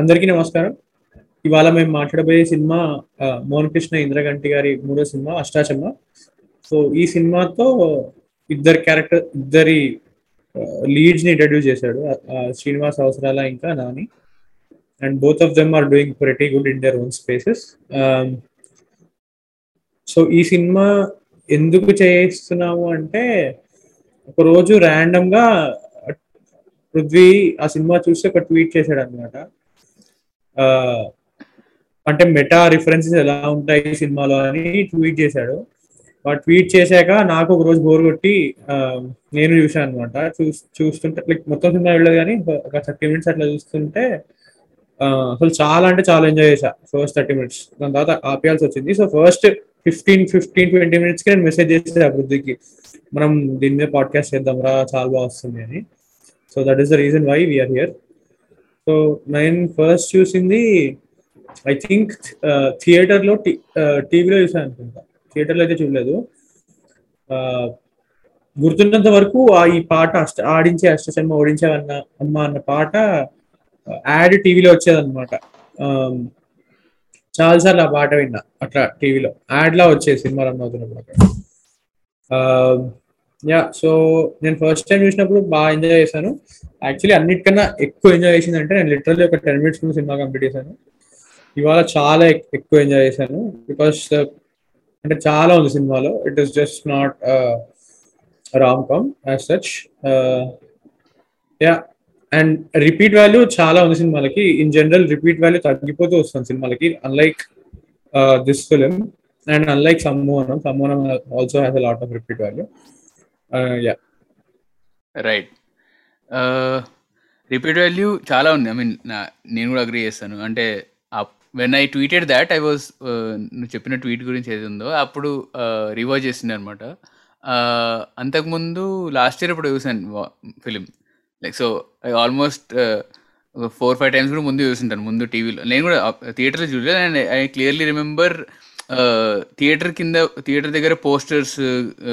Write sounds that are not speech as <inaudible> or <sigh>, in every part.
అందరికీ నమస్కారం. ఇవాళ మేము మాట్లాడబోయే సినిమా మోహన్ కృష్ణ ఇంద్రగంటి గారి మూడో సినిమా అష్టాచమ్మ. సో ఈ సినిమాతో ఇద్దరు క్యారెక్టర్ ఇద్దరి లీడ్స్ని ఇంట్రడ్యూస్ చేశాడు. శ్రీనివాస్ అవసరాల ఇంకా Nani. And both of them are doing pretty good in their own spaces. So ఈ సినిమా ఎందుకు చేస్తున్నాము అంటే ఒక రోజు ర్యాండమ్గా పృథ్వీ ఆ సినిమా చూసి ఒక ట్వీట్ చేశాడు అనమాట అంటే మెటా రిఫరెన్సెస్ ఎలా ఉంటాయి సినిమాలో అని ట్వీట్ చేశాడు. ఆ ట్వీట్ చేశాక నాకు ఒక రోజు బోర్ కొట్టి నేను చూశాను అనమాట చూస్తుంటే లైక్ మొత్తం సినిమా వెళ్ళదు కానీ ఒక థర్టీ మినిట్స్ అట్లా చూస్తుంటే అసలు చాలా అంటే చాలా ఎంజాయ్ చేశా ఫస్ట్ థర్టీ మినిట్స్ దాని తర్వాత ఆపేయాల్సి వచ్చింది. So first fifteen fifteen twenty మినిట్స్కి నేను మెసేజ్ చేసే అభివృద్ధికి. మనం దీని మీద పాడ్కాస్ట్ చేద్దాం రా చాలా బాగా వస్తుంది అని. So that is the reason why we are here so నేను ఫస్ట్ చూసింది ఐ థింక్ థియేటర్లో టీవీలో చూసాను అనుకుంటా థియేటర్లో అయితే చూడలేదు. ఆ, గుర్తున్నంత వరకు ఆ ఈ పాట అష్ట ఆడించే అష్టశర్మ ఓడించావన్న అమ్మ అన్న పాట uh, యాడ్ టీవీలో వచ్చేదన్నమాట. Um, చాలా సార్లు ఆ పాట విన్నా అట్లా టీవీలో. యాడ్ లా వచ్చేది సినిమా రన్ అవుతున్నప్పుడు యా సో నేను ఫస్ట్ టైం చూసినప్పుడు బాగా ఎంజాయ్ చేశాను. యాక్చువల్లీ అన్నిటికన్నా ఎక్కువ ఎంజాయ్ చేసింది అంటే నేను లిటరల్లీ ఒక టెన్ మినిట్స్ ముందు సినిమా కంప్లీట్ చేశాను. ఇవాళ చాలా ఎక్కువ ఎంజాయ్ చేశాను. బికాస్ uh, అంటే చాలా ఉంది సినిమాలో. It is just not rom com as such yeah and repeat value చాలా ఉంది సినిమాలకి. ఇన్ జనరల్ రిపీట్ వాల్యూ తగ్గిపోతూ వస్తుంది సినిమాలకి. Unlike this film and unlike Sammohanam Sammohanam also has a lot of repeat value yeah. Right repeat value చాలా ఉంది. I mean నేను కూడా అగ్రీ చేస్తాను. అంటే when I tweeted that I was నువ్వు చెప్పిన ట్వీట్ గురించి ఏది ఉందో అప్పుడు రివాజ్ చేసింది అనమాట అంతకుముందు లాస్ట్ ఇయర్ ఇప్పుడు చూసాను film like so I almost four five times కూడా ముందు చూసింటాను ముందు టీవీలో నేను కూడా థియేటర్లో చూడలేదు. And I clearly remember theatre కింద థియేటర్ దగ్గర పోస్టర్స్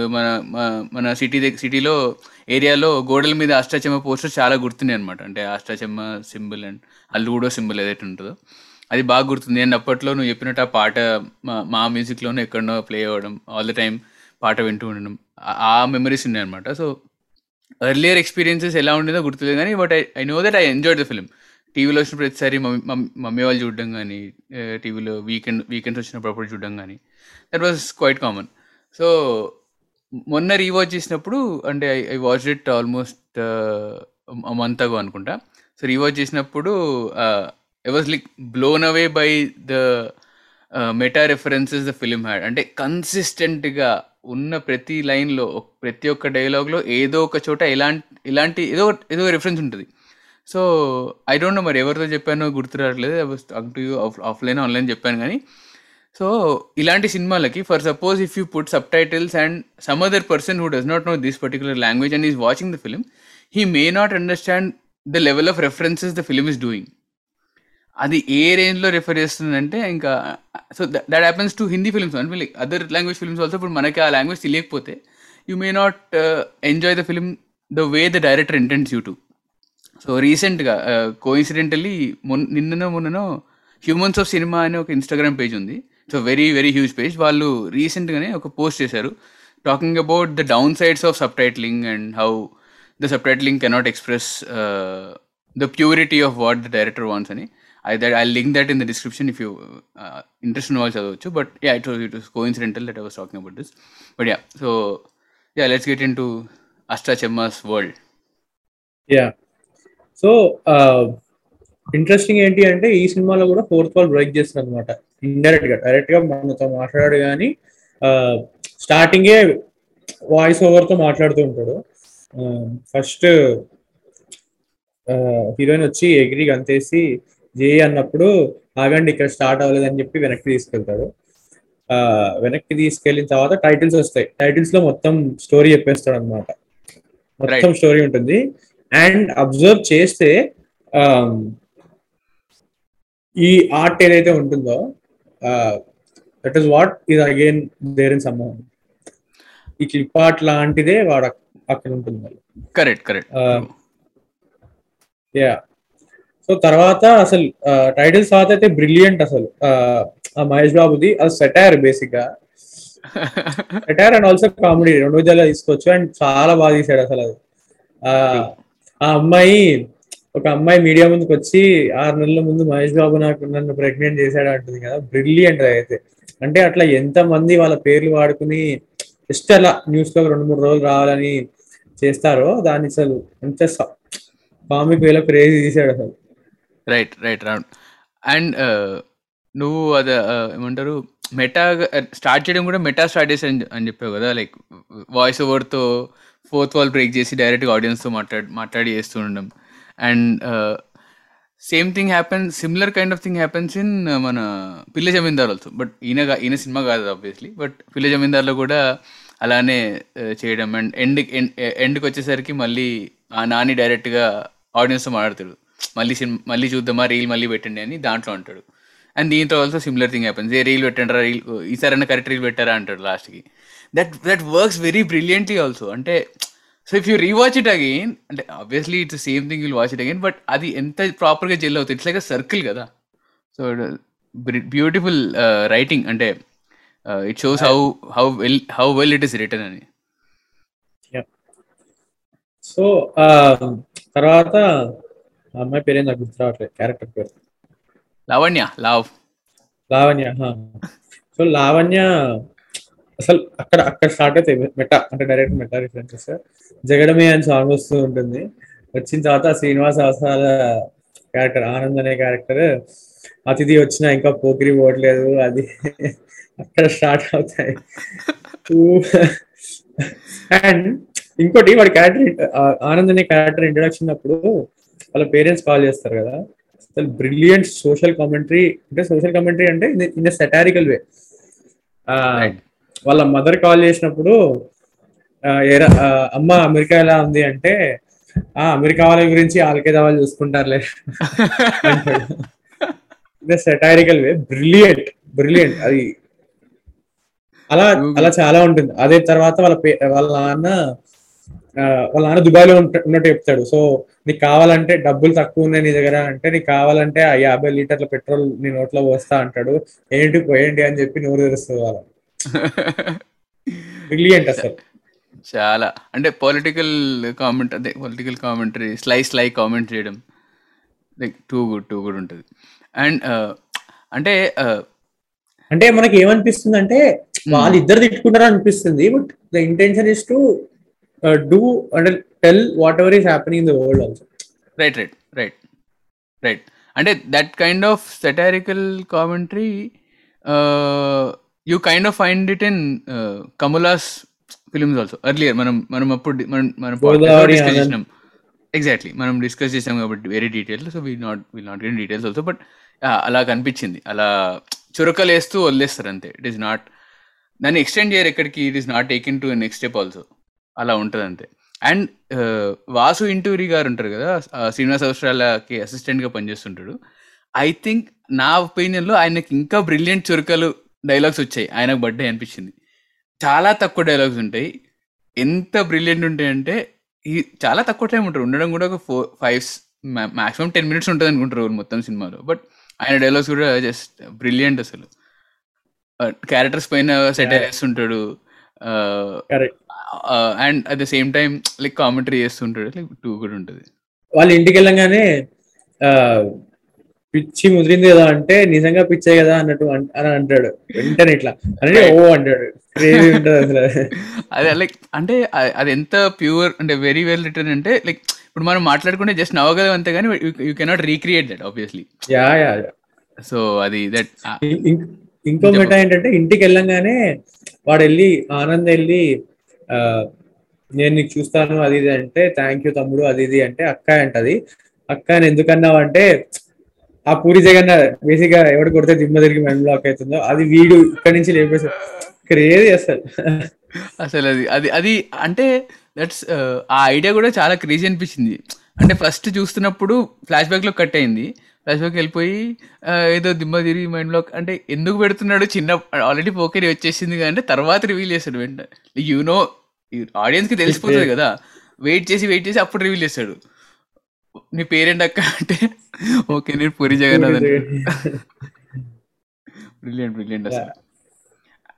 మన మన- సిటీ దగ్గర సిటీలో ఏరియాలో గోడల మీద అష్టాచమ్మ పోస్టర్స్ చాలా గుర్తున్నాయి అనమాట అంటే అష్టాచమ్మ సింబల్ అండ్ ఆ సింబల్ ఏదైతే ఉంటుందో. అది బాగా గుర్తుంది. అండ్ అప్పట్లో నువ్వు చెప్పినట్టు ఆ పాట మా మా మ్యూజిక్లోనే ఎక్కడో ప్లే అవ్వడం ఆల్ ద టైం పాట వింటూ ఉండడం ఆ- మెమరీస్ ఉన్నాయి అనమాట సో ఎర్లియర్ ఎక్స్పీరియన్సెస్ ఎలా ఉండేదో గుర్తులేదు కానీ but I I know that I enjoy the film. టీవీలో వచ్చిన ప్రతిసారి మమ్మీ మమ్మీ వాళ్ళు చూడడం కానీ టీవీలో వీకెండ్ వీకెండ్స్ వచ్చినప్పుడు అప్పుడు చూడడం కానీ that was quite common so మొన్న రీవాచ్ చేసినప్పుడు అంటే I I watch it almost month ago అనుకుంటా. సో రీవాచ్ చేసినప్పుడు I was like blown away by the meta references the film had అంటే కన్సిస్టెంట్గా ఉన్న ప్రతి లైన్లో ప్రతి ఒక్క డైలాగ్లో ఏదో ఒక చోట ఇలాంటి ఇలాంటి ఏదో ఏదో రిఫరెన్స్ ఉంటుంది. సో ఐ డోంట్ నో మరి ఎవరితో చెప్పానో గుర్తు రావట్లేదు. To you off offline online చెప్పాను కానీ. సో ఇలాంటి సినిమాలకి for suppose if you put subtitles and some other person who does not know this particular language and is watching the film he may not understand the level of references the film is doing అది ఏ రేంజ్లో refer చేస్తుందంటే ఇంకా so that happens to Hindi films అంటే like other language films also ఇప్పుడు మనకి ఆ language తెలియకపోతే you may not enjoy the film the way the director intends you to so రీసెంట్గా కోఇన్సిడెంటల్లీ మొన్న నిన్ననో మొన్ననో హ్యూమన్స్ ఆఫ్ సినిమా అనే ఒక ఇన్స్టాగ్రామ్ పేజ్ ఉంది. So very very huge page వాళ్ళు రీసెంట్గానే ఒక పోస్ట్ చేశారు. Talking about the downsides of subtitling and how the subtitling cannot express the purity of what the director wants అని I that I link that in the description if you interest ఉన్న వాళ్ళు చదవచ్చు. But yeah it was it was coincidental that I was talking about this but yeah so yeah let's get into Ashtachamma's world yeah so interesting ఏంటి అంటే ఈ సినిమాలో కూడా fourth wall break చేస్తారు అనమాట ఇండైరెక్ట్గా డైరెక్ట్గా మనతో మాట్లాడాడు కానీ స్టార్టింగే వాయిస్ ఓవర్తో మాట్లాడుతూ ఉంటాడు. ఫస్ట్ హీరోయిన్ వచ్చి ఎగిరి అంతేసి జే అన్నప్పుడు ఆగండి ఇక్కడ స్టార్ట్ అవ్వలేదని చెప్పి వెనక్కి తీసుకెళ్తాడు. ఆ, వెనక్కి తీసుకెళ్ళిన తర్వాత టైటిల్స్ వస్తాయి. టైటిల్స్లో మొత్తం స్టోరీ చెప్పేస్తాడు అనమాట మొత్తం. స్టోరీ ఉంటుంది. అండ్ అబ్జర్వ్ చేస్తే ఆమ్, ఈ ఆర్ట్ ఏదైతే ఉంటుందో that is what is again there in Sammohan ఈ క్లిప్ ఆర్ట్ లాంటిదే వాడు అక్- అక్కడ ఉంటుంది కరెక్ట్ కరెక్ట్ యా సో తర్వాత అసలు టైటిల్స్ తర్వాత అయితే బ్రిలియంట్ అసలు. ఆ, ఆ మహేష్ బాబుది అది సెటైర్ బేసిక్గా సెటైర్ అండ్ ఆల్సో కామెడీ రెండు విధాలుగా తీసుకోవచ్చు. అండ్ చాలా బాగా తీసాడు అసలు అది. ఆ, అమ్మాయి ఒక అమ్మాయి మీడియా ముందుకు వచ్చి ఆరు నెలల ముందు మహేష్ బాబు నాకు నన్ను ప్రెగ్నెంట్ చేశాడు అంటుంది కదా. బ్రిలియంట్ అయితే. అంటే అట్లా ఎంత మంది వాళ్ళ పేర్లు వాడుకుని జస్ట్ అలా న్యూస్లో రెండు మూడు రోజులు రావాలని చేస్తారో దాన్ని అసలు ఎంత కామిక్ వేలో క్రేజ్ తీసాడు అసలు. రైట్ రైట్ రౌండ్ అండ్ నువ్వు అది ఏమంటారు మెటా స్టార్ట్ చేయడం కూడా మెటా స్టార్ట్ చేసాను అని అని చెప్పావు కదా లైక్ వాయిస్ ఓవర్తో ఫోర్త్ వాల్ బ్రేక్ చేసి డైరెక్ట్గా ఆడియన్స్తో మాట్లాడి మాట్లాడి చేస్తూ ఉండడం and same thing happen similar kind of thing happens in మన పిల్ల జమీందార్ ఆల్సో బట్ ఈయన ఈయన సినిమా కాదు ఆబ్వియస్లీ. బట్ పిల్ల జమీందార్లో కూడా అలానే చేయడం. అండ్ ఎండ్ ఎండ్కి వచ్చేసరికి మళ్ళీ ఆ నాని డైరెక్ట్గా ఆడియన్స్తో మాట్లాడతాడు. మళ్ళీ సినిమా మళ్ళీ చూద్దామా రీల్ మళ్ళీ పెట్టండి అని దాంట్లో అంటాడు. అండ్ దీంతో ఆల్సో సిమిలర్ థింగ్ హ్యాపన్స్ ఏ రీల్ పెట్టండి రీల్ ఈసారైనా కరెక్ట్ రీల్ పెట్టారా అంటాడు లాస్ట్కి that that works very brilliantly also అంటే so if you rewatch it again అంటే obviously it's same thing will watch it again but అది ఎంత ప్రాపర్గా జెల్ అవుతుంది? ఇట్స్ లైక్ అ సర్కిల్ కదా. సో బ్యూటిఫుల్ రైటింగ్ అంటే it shows how how well how well it is written అని. So um, తర్వాత అమ్మాయి పేరు నాకు గుర్తు రావట్లేదు క్యారెక్టర్ పేరు. లావణ్య లావ్. లావణ్య సో లావణ్య అసలు అక్కడ అక్కడ స్టార్ట్ అవుతాయి మెటా అంటే డైరెక్ట్ మెటా రిఫరెన్సెస్. జగడమే అని సాంగ్ వస్తూ ఉంటుంది. వచ్చిన తర్వాత శ్రీనివాస అవసరాల క్యారెక్టర్ ఆనంద్ అనే క్యారెక్టర్. అతిథి వచ్చినా ఇంకా పోకిరి పోవట్లేదు అది అక్కడ స్టార్ట్ అవుతాయి. అండ్ ఇంకోటి వాడి క్యారెక్టర్ ఆనంద్ అనే క్యారెక్టర్ ఇంట్రడక్షన్ అప్పుడు వాళ్ళ పేరెంట్స్ కాల్ చేస్తారు కదా. అసలు బ్రిలియంట్ సోషల్ కామెంటరీ అంటే సోషల్ కామెంటరీ అంటే ఇన్ సెటారికల్ వే. వాళ్ళ మదర్ కాల్ చేసినప్పుడు అమ్మ అమెరికా ఎలా ఉంది అంటే ఆ అమెరికా వాళ్ళ గురించి వాళ్ళకే వాళ్ళు చూసుకుంటారులే సెటారికల్ వే బ్రిలియంట్ బ్రిలియంట్ అది అలా అలా చాలా ఉంటుంది. అదే తర్వాత వాళ్ళ వాళ్ళ నాన్న వాళ్ళ నాన్న దుబాయ్లో ఉన్నట్టు చెప్తాడు. సో నీకు కావాలంటే డబ్బులు తక్కువ ఉన్నాయి నీ దగ్గర అంటే నీకు కావాలంటే ఆ యాభై లీటర్ల పెట్రోల్ నీ నోట్లో పోస్తా అంటాడు. ఏంటి పోయండి అని చెప్పి నోరు తెరుస్తుంది వాళ్ళ బ్రిలియంట్ <laughs> అసలు. చాలా. అంటే పొలిటికల్ కామెంట్ అదే political commentary slyly comment చేయడం like too good too good ఉంటుంది. అండ్ అంటే అంటే మనకి ఏమనిపిస్తుంది అంటే వాళ్ళిద్దరు తిట్టుకుంటారు అనిపిస్తుంది but the intention is to do అంటే tell whatever is happening in the world also right right right right అంటే that kind of satirical commentary you kind of find it in Kamala's films also earlier మనం మనం అప్పుడు మనం మనం discuss. చేసినాం. Exactly మనం discuss చేసాం కాబట్టి very detail so we not will not get details also but అలా కనిపించింది. అలా చురకలు వేస్తూ వదిలేస్తారు అంతే. ఇట్ ఈస్ నాట్ దాన్ని ఎక్స్టెండ్ చేయరు ఎక్కడికి. It is not taken to next step also అలా ఉంటుంది అంతే అండ్ వాసు ఇంటూరి గారు ఉంటారు కదా శ్రీనివాస అవసరాలకి అసిస్టెంట్గా పనిచేస్తుంటాడు. ఐ థింక్ నా ఒపీనియన్లో ఆయనకి ఇంకా బ్రిలియంట్ చురకలు డైలాగ్స్ వచ్చాయి. ఆయనకు బర్త్డే అనిపించింది. చాలా తక్కువ డైలాగ్స్ ఉంటాయి. ఎంత బ్రిలియంట్ ఉంటాయంటే ఈ చాలా తక్కువ టైం ఉంటారు. ఉండడం కూడా ఒక four five maximum ten minutes ఉంటుంది అనుకుంటారు మొత్తం సినిమాలో. బట్ ఆయన డైలాగ్స్ కూడా జస్ట్ బ్రిలియంట్ అసలు. క్యారెక్టర్స్ పైన సెట్ Yeah. చేస్తుంటాడు correct. And at the same time like commentary చేస్తుంటాడు లైక్ టూ కూడా ఉంటుంది. వాళ్ళ ఇంటికి వెళ్ళంగానే పిచ్చి ముదిరింది కదా అంటే నిజంగా పిచ్చే కదా అన్నట్టు అన్- అంటాడు. వెంటనే ఇట్లా. అంటే ఓ అంటాడు. క్రేజీ ఉంటుంది అసలు అదే లైక్ అంటే అది ఎంత ప్యూర్ అంటే వెరీ వెల్ రిటర్న్ అంటే లైక్ ఇప్పుడు మనం మాట్లాడుకుంటే జస్ట్ నవ్వగలం అంతే కానీ you cannot recreate that obviously yeah yeah. So అది దట్ ఇంకో మెట ఏంటంటే ఇంటికి వెళ్ళంగానే వాడు వెళ్ళి ఆనంద్ వెళ్ళి నేను నీకు చూస్తాను అది ఇది అంటే థ్యాంక్ యూ తమ్ముడు అది ఇది అంటే అక్క అంటది. అక్క అని ఎందుకన్నావు అంటే ఆ పూరి జగన్ బేసిక్గా ఎవడు కొడితే దిమ్మ తిరిగి మైండ్ బ్లాక్ అవుతుందో అది వీడు ఇక్కడి నుంచి లేపేసి క్రేజీ అసలు? అసలు అది అది అది అంటే దట్స్ ఆ ఐడియా కూడా చాలా క్రేజీ అనిపించింది. అంటే ఫస్ట్ చూస్తున్నప్పుడు ఫ్లాష్ బ్యాక్లో కట్ అయింది. ఫ్లాష్ బ్యాక్ వెళ్ళిపోయి ఏదో దిమ్మ తిరిగి మైండ్ బ్లాక్ అంటే ఎందుకు పెడుతున్నాడు చిన్న ఆల్రెడీ పోకేరి వచ్చేసింది కానీ తర్వాత రివీల్ చేస్తాడు వెంటనే. యు నో ఆడియన్స్కి తెలిసిపోతుంది కదా. వెయిట్ చేసి వెయిట్ చేసి అప్పుడు రివీల్ చేస్తాడు. నీ పేరేంటి అక్క అంటే ఓకే నేను పూరి జగన్నాథ్ అంటే బ్రిలియంట్ బ్రిలియంట్ అసలు.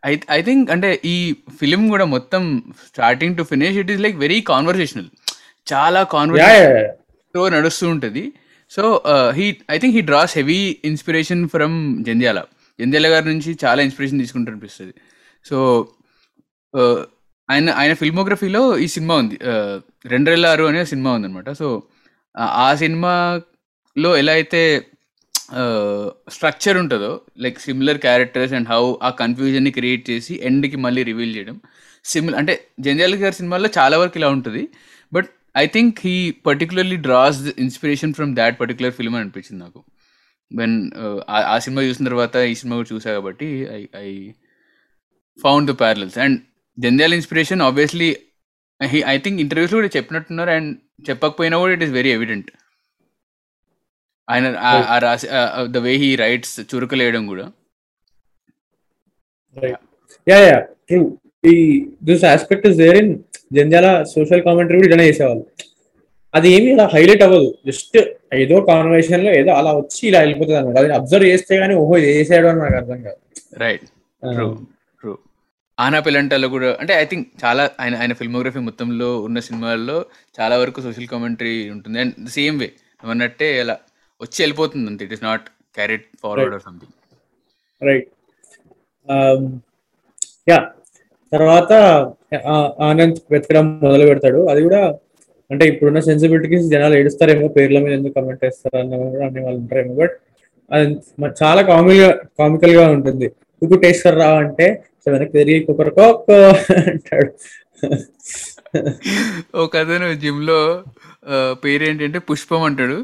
ఐ ఐ థింక్ అంటే ఈ ఫిలిం కూడా మొత్తం starting to finish it is like very conversational చాలా కాన్వర్సేషన్ నడుస్తూ ఉంటుంది. So he I think he draws heavy inspiration from Jandhyala Jandhyala గారి నుంచి చాలా ఇన్స్పిరేషన్ తీసుకుంటూ అనిపిస్తుంది. సో ఆయన ఆయన ఫిల్మోగ్రఫీలో ఈ సినిమా ఉంది. రెండ్రెల్ ఆరు అనే సినిమా ఉందనమాట సో ఆ సినిమాలో ఎలా అయితే స్ట్రక్చర్ ఉంటుందో like similar characters and how ఆ కన్ఫ్యూజన్ని క్రియేట్ చేసి ఎండ్కి మళ్ళీ రివీల్ చేయడం. సిమిలర్ అంటే జంజాల్ గారి సినిమాల్లో చాలా వరకు ఇలా ఉంటుంది. But I think he particularly draws the inspiration from that particular film అని అనిపించింది నాకు. వెన్ ఆ సినిమా చూసిన తర్వాత ఈ సినిమా కూడా చూసా కాబట్టి I I found the parallels and Janjal inspiration obviously I think interviews కూడా చెప్పినట్టున్నారు అండ్ చెప్పకపోయినా కూడా ఇట్ ఈస్ వెరీ ఎవిడెంట్ ఆయన ఆ- ఆ రాసి ద వే హీ రైట్స్ చురుకలేయడం కూడా యా యా ట్రూ ఈ this aspect is there in Janjala social commentary కూడా ఇలానే చేసేవాళ్ళు అది ఏమి ఇలా హైలైట్ అవ్వదు జస్ట్ ఏదో కాన్వర్సేషన్లో ఏదో అలా వచ్చి ఇలా వెళ్ళిపోతుంది అనమాట అది అబ్జర్వ్ చేస్తే గానీ ఓహో ఇది చేసాడు అని నాకు అర్థం కాదు. రైట్ ట్రూ ఆనా పిల్లంటలో కూడా అంటే ఐ థింక్ చాలా ఆయన ఆయన ఫిల్మోగ్రఫీ మొత్తంలో ఉన్న సినిమాల్లో చాలా వరకు సోషల్ కామెంటరీ ఉంటుంది. అండ్ సేమ్ వే అన్నట్టే ఇలా వచ్చి వెళ్ళిపోతుంది అంతే. It is not carrot forward or something right yeah తర్వాత ఆనంద్ వెతకడం మొదలు పెడతాడు. అది కూడా అంటే ఇప్పుడున్న సెన్సిబిలిటీకి జనాలు ఏడుస్తారేమో పేర్ల మీద ఎందుకు కమెంట్ చేస్తారు అన్న అనే వాళ్ళు ఉంటారేమో. బట్ అది చాలా కామికల్ కామికల్గా ఉంటుంది. కుక్కు టేస్టర్ రా అంటే సో వెనక్కి తిరిగి అంటాడు. ఒక అతను జిమ్లో ఆ, పేరు ఏంటంటే పుష్పం అంటాడు.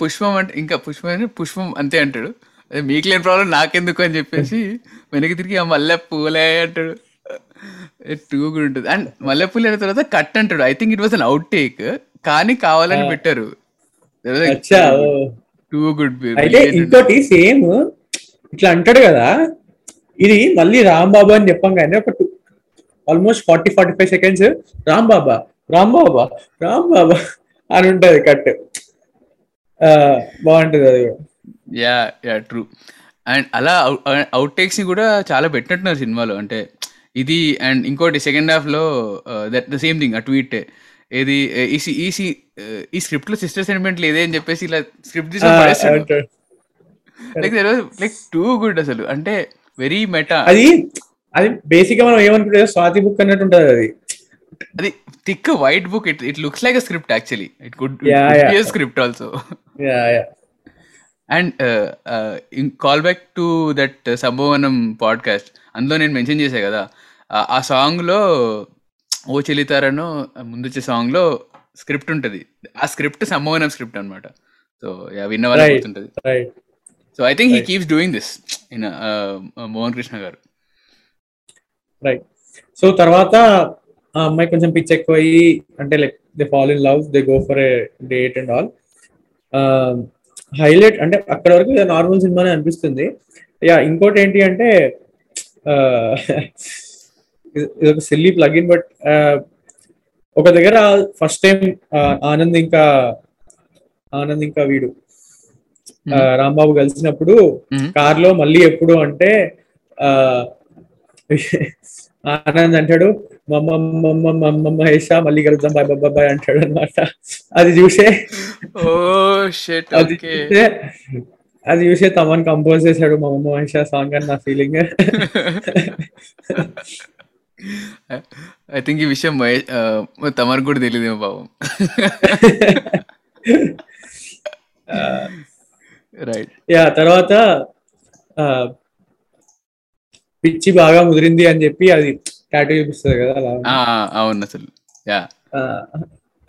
పుష్పం అంటే ఇంకా పుష్పం అంటే పుష్పం అంతే అంటాడు. అదే మీకు లేని ప్రాబ్లం నాకెందుకు అని చెప్పేసి వెనక్కి తిరిగి ఆ మల్లె పూలే అంటాడు. టూ కూడా ఉంటుంది. అండ్ మల్లె పూలు అయిన తర్వాత కట్ అంటాడు. I think it was an outtake కానీ కావాలని పెట్టారు. టూ గుడ్ అయితే ఇంకోటి సేమ్ ఇట్లా అంటాడు కదా ఇది మళ్ళీ రాంబాబు అని చెప్పాం కానీ ఒక almost forty forty five seconds Rambaba Rambaba Rambaba అని ఉంటది కట్ బాగుంటది అది. యా యా ట్రూ అండ్ అలా అవుట్ టేక్స్ని కూడా చాలా పెట్టినట్టున్నారు సినిమాలో. అంటే ఇది అండ్ ఇంకోటి సెకండ్ హాఫ్లో దట్ ద సేమ్ థింగ్ ఆ ట్వీట్ ఏది ఈ ఈ ఈ స్క్రిప్ట్లో సిస్టర్ సెంటిమెంట్ లేదే అని చెప్పేసి ఇలా script. Like like too good అసలు. అంటే వెరీ మెటా. అది అది బేసిక్గా మనం ఏమనుకుంటే స్వాతి బుక్ అన్నట్టు ఉంటది అది. అది thick white book it it looks like script actually it good. Script also yeah yeah and call back to that Sambhavanam podcast అందులో నేను మెన్షన్ చేశా కదా. ఆ- ఆ సాంగ్లో ఓ చెల్లితారను ముందు వచ్చే సాంగ్లో స్క్రిప్ట్ ఉంటుంది. ఆ స్క్రిప్ట్ సంభవనం స్క్రిప్ట్ అనమాట సో విన్న వాళ్ళకి Right. So I think he. Keeps doing this in Mohan Krishna garu right so తర్వాత ఆ అమ్మాయి కొంచెం పిచ్ ఎక్కువ అయ్యి అంటే like they fall in love they go for a date and all highlight అంటే అక్కడ వరకు నార్మల్ సినిమానే అనిపిస్తుంది. యా ఇంకోటి ఏంటి అంటే ఇది ఒక సిల్లీ ప్లగిన్ బట్ ఒక దగ్గర ఫస్ట్ టైం ఆనంద్ ఇంకా ఆనంద్ ఇంకా వీడు రాంబాబు కలిసినప్పుడు. కార్లో మళ్ళీ ఎప్పుడు అంటే ఆ ఆనంద్ అంటాడు మమ్మ మమ్మ మమ్మ మహేష మళ్ళీ కలుద్దాం బాయ్ బాయ్ బాయ్ అంటాడు అనమాట అది చూసే అది అది చూసే తమన్ కంపోజ్ చేశాడు మా మమ్మ మహేష సాంగ్ అని నా ఫీలింగ్ ఐ థింక్ ఈ విషయం మహేష్ తమరికి కూడా తెలియదేమో పాపం. <laughs> <laughs> రైట్ యా తర్వాత ఆ, పిచ్చి బాగా ముదిరింది అని చెప్పి అది టాటూ చూపిస్తుంది కదా అలా అవును అసలు. యా.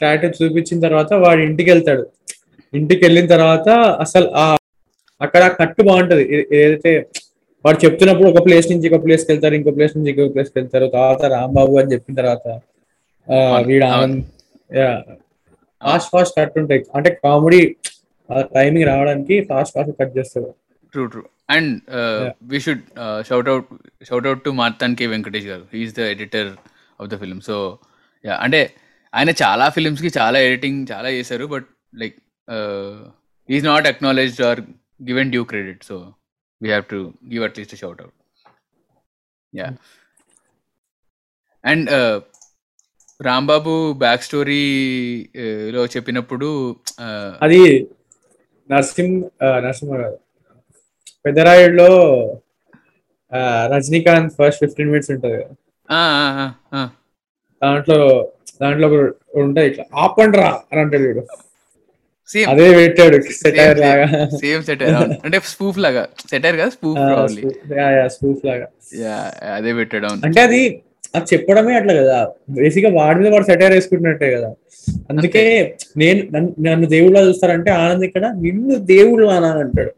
టాటూ చూపించిన తర్వాత వాడు ఇంటికి వెళ్తాడు ఇంటికి వెళ్ళిన తర్వాత అసలు ఆ అక్కడ కట్టు బాగుంటది. ఏదైతే వాడు చెప్తున్నప్పుడు ఒక ప్లేస్ నుంచి ఇంకో ప్లేస్కి వెళ్తారు ఇంకో ప్లేస్ నుంచి ఇంకో ప్లేస్కి వెళ్తారు తర్వాత రాంబాబు అని చెప్పిన తర్వాత వీడు. ఆనంద్ ఫాస్ట్ ఫాస్ట్ కట్ ఉంటాయి అంటే కామెడీ టైమింగ్ రావడానికి ఫాస్ట్ ఫాస్ట్ కట్ చేస్తారు. True true and we should shout out shout out to Marthand K Venkatesh garu. He is the editor of the film so yeah అంటే ఆయన చాలా ఫిల్మ్స్కి చాలా editing చాలా చేశారు. But like is not acknowledged or given due credit so we have to give at least shout out yeah and Rambabu back story లో చెప్పినప్పుడు uh, అది నరసింహ ఆ, నరసింహ కాదు పెద్దరాయుడులో రజనీకాంత్ ఫస్ట్ ఫిఫ్టీన్ మినిట్స్ ఉంటది కదా. దాంట్లో దాంట్లో ఉంటాయి ఇట్లా. ఆపండి రా అని అంటాడు వీడు. అదే పెట్టాడు సెటైర్ లాగా సేమ్ సెటైర్ అంటే స్పూఫ్ లాగా. సెటైర్ కదా స్పూఫ్ స్పూఫ్ లాగా. అదే పెట్టాడు అంటే అది అది చెప్పడమే అట్లా కదా. బేసిక్గా వాడి మీద వాడు సెటైర్ వేసుకుంటున్నట్టే కదా. అందుకే నేను నన్ను- దేవుళ్ళ చూస్తారంటే ఆనంద్ ఇక్కడ నిన్ను దేవుళ్ళు అని అంటాడు.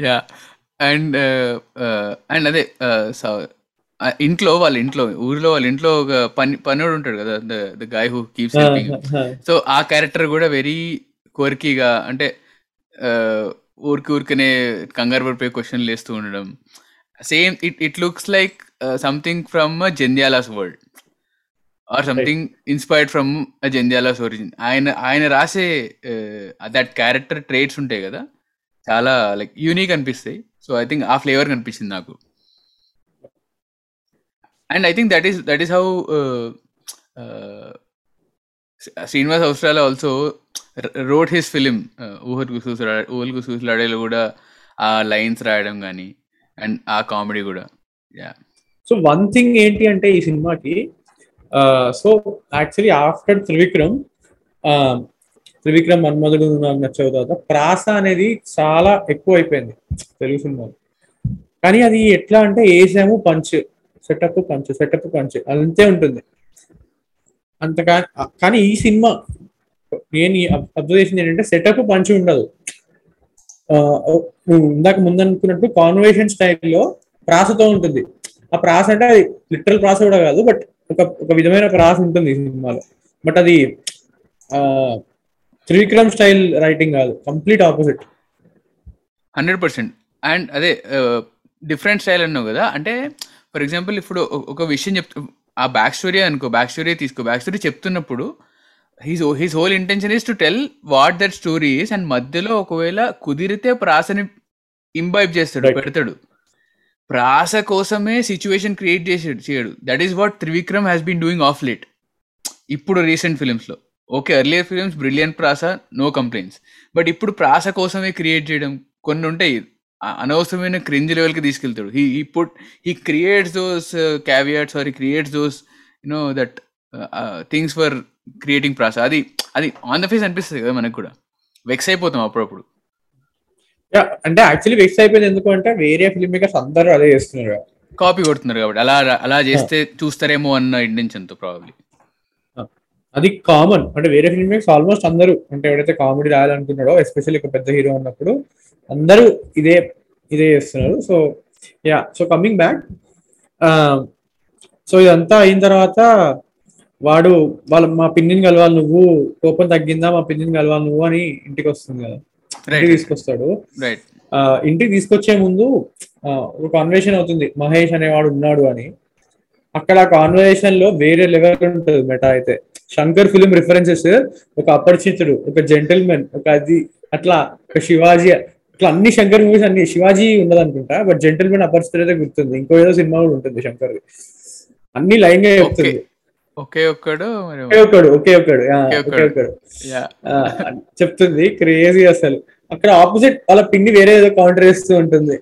యా. అండ్ అండ్ అదే ఇంట్లో వాళ్ళ ఇంట్లో ఊరిలో వాళ్ళ ఇంట్లో ఒక పని పనివాడు ఉంటాడు కదా the guy who keeps so ఆ క్యారెక్టర్ కూడా వెరీ కోరికీగా అంటే ఊరికి ఊరికనే కంగారు పడిపోయి క్వశ్చన్లు వేస్తూ ఉండడం. Same it it looks like something from Jandhyala's world or something inspired from Jandhyala's origin ఆయన ఆయన రాసే దట్ క్యారెక్టర్ ట్రేట్స్ ఉంటాయి కదా చాలా లైక్ యూనిక్ అనిపిస్తాయి. సో ఐ థింక్ ఆ ఫ్లేవర్ కనిపించింది నాకు. And I think that is that is how Srinivas Avasarala also wrote his film ఊహర్కు సూసులా ఊహల్కు సూసులాడేలో కూడా ఆ లైన్స్ రాయడం కానీ అండ్ ఆ కామెడీ కూడా. యా సో వన్ థింగ్ ఏంటి అంటే ఈ సినిమాకి సో యాక్చువల్లీ ఆఫ్టర్ త్రివిక్రమ్ ఆ, త్రివిక్రమ్ మన్మధుడు నాకు నచ్చిన తర్వాత ప్రాస అనేది చాలా ఎక్కువ అయిపోయింది తెలుగు సినిమాలో. కానీ అది ఎట్లా అంటే వేసాము punch setup punch setup punch అంతే ఉంటుంది. అంతకా కానీ ఈ సినిమా నేను అబ్జర్వ్ చేసింది ఏంటంటే సెటప్ పంచ్ ఉండదు. ఇందాక ముందు అనుకున్నట్టు కాన్వర్సేషన్ స్టైల్లో ప్రాసతో ఉంటుంది. ఆ ప్రాస అంటే అది లిటరల్ ప్రాస కూడా కాదు బట్ ఒక ఒక విధమైన ప్రాస ఉంటుంది ఈ సినిమాలో. బట్ అది ఆ, త్రివిక్రమ్ స్టైల్ రైటింగ్ కాదు complete opposite hundred percent. And అదే డిఫరెంట్ స్టైల్ అన్నావు కదా అంటే ఫర్ ఎగ్జాంపుల్ ఇప్పుడు ఒక- ఒక విషయం చెప్తూ ఆ బ్యాక్ స్టోరీ అనుకో బ్యాక్ స్టోరీ తీసుకో బ్యాక్ స్టోరీ చెప్తున్నప్పుడు his his whole intention is to tell what that story is and మధ్యలో ఒకవేళ కుదిరితే ప్రాసని ఇంబైబ్ చేస్తాడు. పెడతాడు. ప్రాస కోసమే సిచ్యువేషన్ క్రియేట్ చేసాడు చేయడు. That is what Trivikram has been doing of late ఇప్పుడు రీసెంట్ ఫిలిమ్స్లో. ఓకే ఎర్లియర్ ఫిలిమ్స్ బ్రిలియంట్ ప్రాస నో కంప్లైంట్స్ బట్ ఇప్పుడు ప్రాస కోసమే క్రియేట్ చేయడం కొన్ని ఉంటాయి. అనవసరమైన క్రింజ్ లెవెల్కి తీసుకెళ్తాడు. హీ ఈ put he creates those caviars or he creates those you know that things for creating ప్రాస అది అది ఆన్ ద ఫేస్ అనిపిస్తుంది కదా మనకు కూడా. వెక్స్ అయిపోతాం అప్పుడప్పుడు. అంటే యాక్చువల్లీ వెక్స్ అయిపోయింది ఎందుకు అంటే వేరే ఫిల్మ్ మేకర్స్ అందరూ అదే చేస్తున్నారు కాపీ కొడుతున్నారు కాబట్టి. అలా అలా చేస్తే చూస్తారేమో అన్న ఇంటెన్షన్తో ప్రాబ్లీ అది కామన్ అంటే వేరే ఫిల్మ్ మేకర్స్ ఆల్మోస్ట్ అందరూ అంటే ఎవరైతే కామెడీ రాయాలనుకున్నాడో ఎస్పెషల్లీ ఒక పెద్ద హీరో ఉన్నప్పుడు అందరూ ఇదే ఇదే చేస్తున్నారు. So yeah so coming back so ఇదంతా అయిన తర్వాత వాడు వాళ్ళ మా పిన్నిని కలవాలి నువ్వు కోపం తగ్గిందా మా పిన్నిని కలవాలి నువ్వు అని ఇంటికి వస్తుంది కదా. ఇంటికి తీసుకొస్తాడు. ఆ, ఇంటికి తీసుకొచ్చే ముందు ఆ, ఒక కాన్వర్సేషన్ అవుతుంది. మహేష్ అనేవాడు ఉన్నాడు అని. అక్కడ కాన్వర్సేషన్లో వేరే లెవెల్ ఉంటుంది మెటా అయితే. శంకర్ ఫిలిం రిఫరెన్సెస్ ఒక అపరిచితుడు ఒక జెంటిల్మెన్ ఒక అది అట్లా ఒక శివాజీ ఇట్లా అన్ని శంకర్ మూవీస్ అన్ని శివాజీ ఉండదు అనుకుంటా బట్ జెంటిల్మెన్ అపరిచితుడు అయితే గుర్తుంది. ఇంకో ఏదో సినిమా కూడా ఉంటుంది శంకర్ అన్ని లైన్గా చెప్తుంది ఒకే ఒక్కడు ఒకే ఒక్కడు ఒకే ఒక్కడు. ఒకే యా. చెప్తుంది క్రేజీ అసలు. అక్కడ ఆపోజిట్ వాళ్ళ పిండి వేరే ఏదో కౌంటర్ వేస్తూ ఉంటుంది.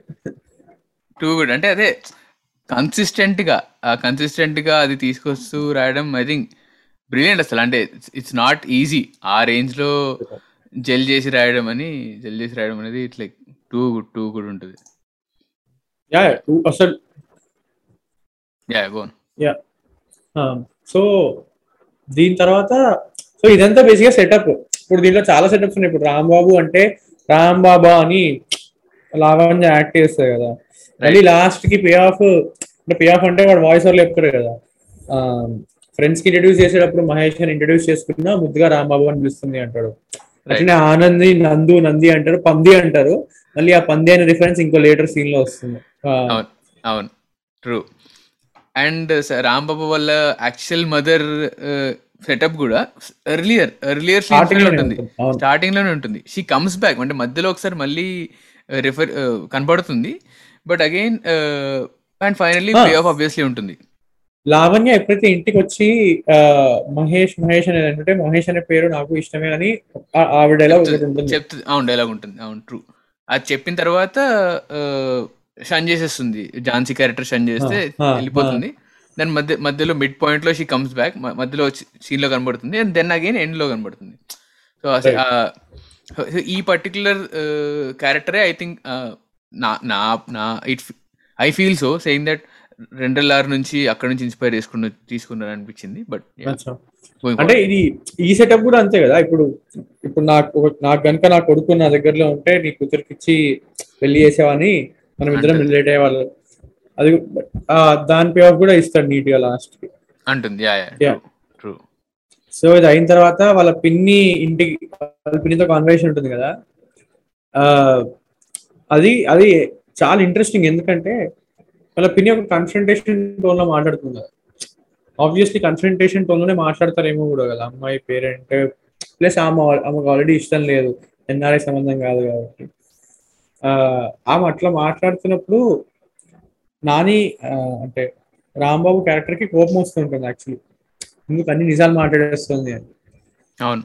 టూ గుడ్ అంటే అదే కన్సిస్టెంట్గా ఆ కన్సిస్టెంట్గా అది తీసుకొస్తూ రాయడం ఐ థింక్ బ్రిలియంట్ అసలు. అంటే ఇట్స్ నాట్ ఈజీ ఆ రేంజ్లో జెల్ చేసి రాయడం అని జెల్ చేసి రాయడం అనేది it's like too good too good ఉంటుంది. యా అసలు. యా గోన్ సో దీని తర్వాత సో ఇదంతా బేసిక్గా సెటప్ ఇప్పుడు దీంట్లో చాలా సెటప్స్ ఉన్నాయి. ఇప్పుడు రాంబాబు అంటే రాంబాబా అని లావణ్య యాక్ట్ చేస్తుంది కదా. మళ్ళీ లాస్ట్కి పే ఆఫ్ అంటే పే ఆఫ్ అంటే వాడు వాయిస్ ఓవర్ చెప్తాడు కదా. ఫ్రెండ్స్కి ఇంట్రడ్యూస్ చేసేటప్పుడు మహేష్ అని ఇంట్రడ్యూస్ చేసుకున్నా ముద్దుగా రాంబాబు అని పిలుస్తుంది అంటాడు. అట్లనే ఆనంది నందు నంది అంటారు పంది అంటారు. మళ్ళీ ఆ పంది అనే రిఫరెన్స్ ఇంకో లేటర్ సీన్లో వస్తుంది. అవును ట్రూ అండ్ రాంబాబు వల్ల యాక్చువల్ మదర్ సెటప్ కూడా ఎర్లియర్ ఎర్లియర్లోనే ఉంటుంది. స్టార్టింగ్లోనే ఉంటుంది. షీ కమ్స్ బ్యాక్ అంటే మధ్యలో ఒకసారి మళ్ళీ రిఫర్ కనపడుతుంది but again and finally. Pay off obviously ఉంటుంది. లావణ్య ఎప్పుడైతే ఇంటికి వచ్చి మహేష్ మహేష్ అనేది అంటే మహేష్ అనే పేరు నాకు ఇష్టమే అని ఆవిడ ఉంటుంది. చెప్తుంది అవును డైలాగ్ ఉంటుంది. అవును ట్రూ అది చెప్పిన తర్వాత షన్ చేసేస్తుంది. ఝాన్సీ క్యారెక్టర్ షన్ చేస్తే వెళ్ళిపోతుంది. దాని మధ్య మధ్యలో మిడ్ పాయింట్లో షీ కమ్స్ బ్యాక్ మధ్యలో సీన్లో కనబడుతుంది. అండ్ దెన్ అగైన్ ఎండ్లో కనబడుతుంది. సో ఈ పర్టికులర్ క్యారెక్టరే ఐ థింక్ నా నా నా it I feel so saying that రెండెల్లార్ నుంచి అక్కడ నుంచి ఇన్స్పైర్ చేసుకున్న తీసుకున్నారు అనిపించింది. బట్. అంటే ఇది ఈ సెటప్ కూడా అంతే కదా? ఇప్పుడు ఇప్పుడు నాకు నాకు గనుక నా కొడుకు నా దగ్గరలో ఉంటే నీ కూతురికి ఇచ్చి పెళ్ళి చేసేవని మనం ఇద్దరం. రిలేట్ అయ్యేవాళ్ళు అది ఆ, దాని పే ఆఫ్ కూడా ఇస్తాడు నీట్గా లాస్ట్కి. అంటుంది. సో ఇది అయిన తర్వాత వాళ్ళ పిన్ని ఇంటికి వాళ్ళ పిన్నితో కాన్వర్సేషన్ ఉంటుంది కదా. ఆ, అది అది చాలా ఇంట్రెస్టింగ్ ఎందుకంటే వాళ్ళ పిన్ని ఒక కన్ఫ్రంటేషన్ టోన్లో మాట్లాడుతుంది. కదా ఆబ్వియస్లీ కన్ఫ్రంటేషన్ టోన్లోనే మాట్లాడతారేమో కూడా కదా. అమ్మాయి పేరెంట్ ప్లస్ ఆమె ఆమెకు ఆల్రెడీ ఇష్టం లేదు. ఎన్ఆర్ఐ సంబంధం కాదు కాబట్టి. ఆమె అట్లా మాట్లాడుతున్నప్పుడు నాని అంటే రాంబాబు క్యారెక్టర్కి కోపం వస్తుంటుంది యాక్చువల్లీ. ఎందుకు అన్ని నిజాలు మాట్లాడేస్తుంది అని. అవును.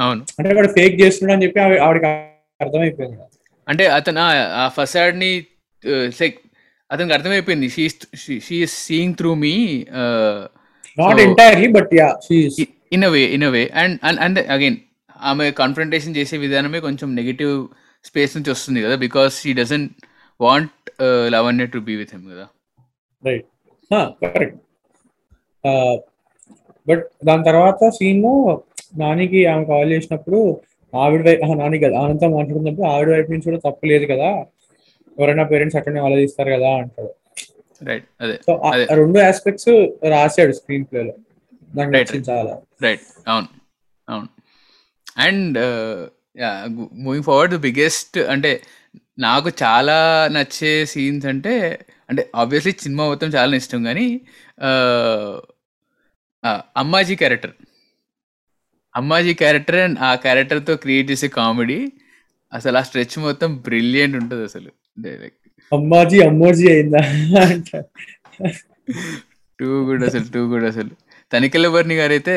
అవును. అంటే వాడు ఫేక్ చేస్తున్నాడు అని చెప్పి ఆవి- ఆవిడకి అర్థమైపోయింది. అంటే అతను ఆ- ఫసాడ్ని లైక్ అతనికి అర్థమైపోయింది. She seeing through me not entirely but yeah in a way in a way and and again ఆమె కాన్ఫరంటేషన్ చేసే విధానమే కొంచెం నెగిటివ్ స్పేస్ నుంచి వస్తుంది కదా because she doesn't want Lavanya to be with him కదా. రైట్ కరెక్ట్ బట్ దాని తర్వాత సీన్లో నానికి ఆమె కాల్ చేసినప్పుడు ఆవిడ వైపు నాని కదా ఆనంతో మాట్లాడుతున్నప్పుడు ఆవిడ వైపు నుంచి కూడా తప్పు లేదు కదా. ఎవరైనా పేరెంట్స్ అట్లనే ఆలోచిస్తారు కదా అంటాడు. రైట్ అదే సో రెండు ఆస్పెక్ట్స్ రాశాడు స్క్రీన్ ప్లే లో. నాకు నచ్చింది చాలా. రైట్ అవును అవును. And moving forward the biggest అంటే నాకు చాలా నచ్చే సీన్స్ అంటే అంటే ఆబ్వియస్లీ సినిమా మొత్తం చాలా ఇష్టం కానీ Ammaji character Ammaji character and ఆ క్యారెక్టర్తో క్రియేట్ చేసే కామెడీ అసలు ఆ స్ట్రెచ్ మొత్తం బ్రిలియంట్ ఉంటుంది అసలు. అమ్మాజీ అమ్మోజీ అయిందా? <laughs> టూ గుడ్ అసలు టూ గుడ్ అసలు. తనికెళ్ళ బర్ని గారు అయితే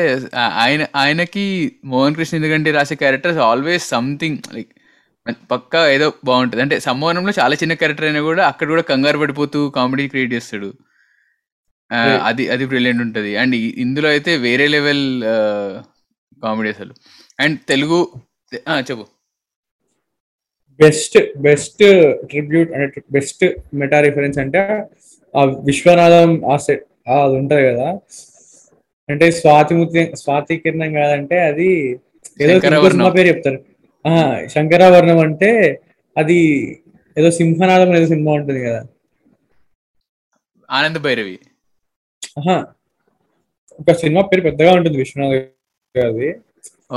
ఆయన ఆయనకి మోహన్ కృష్ణ ఎందుకంటే రాసే క్యారెక్టర్స్ ఆల్వేస్ సంథింగ్ లైక్ పక్కా ఏదో బాగుంటుంది. అంటే సంమోహనంలో చాలా చిన్న క్యారెక్టర్ అయినా కూడా అక్కడ కూడా కంగారు పడిపోతూ కామెడీ క్రియేట్ చేస్తాడు. అది అది బ్రిలియంట్ ఉంటుంది. అండ్ ఇందులో అయితే వేరే లెవెల్ కామెడీ అసలు. అండ్ తెలుగు చెప్పు. బెస్ట్ బెస్ట్ ట్రిబ్యూట్ అంటే బెస్ట్ మెటా రిఫరెన్స్ అంటే ఆ విశ్వనాథం ఆ సెట్ అది ఉంటది కదా. అంటే స్వాతి ముత్యం స్వాతి కిరణం కాదంటే అది ఏదో. సినిమా పేరు చెప్తారు. ఆ శంకరాభరణం అంటే అది ఏదో సింహనాథం ఏదో సినిమా ఉంటుంది కదా. ఆనంద్ భైరవి. ఒక సినిమా పేరు పెద్దగా ఉంటుంది విశ్వనాథ్ గారిది.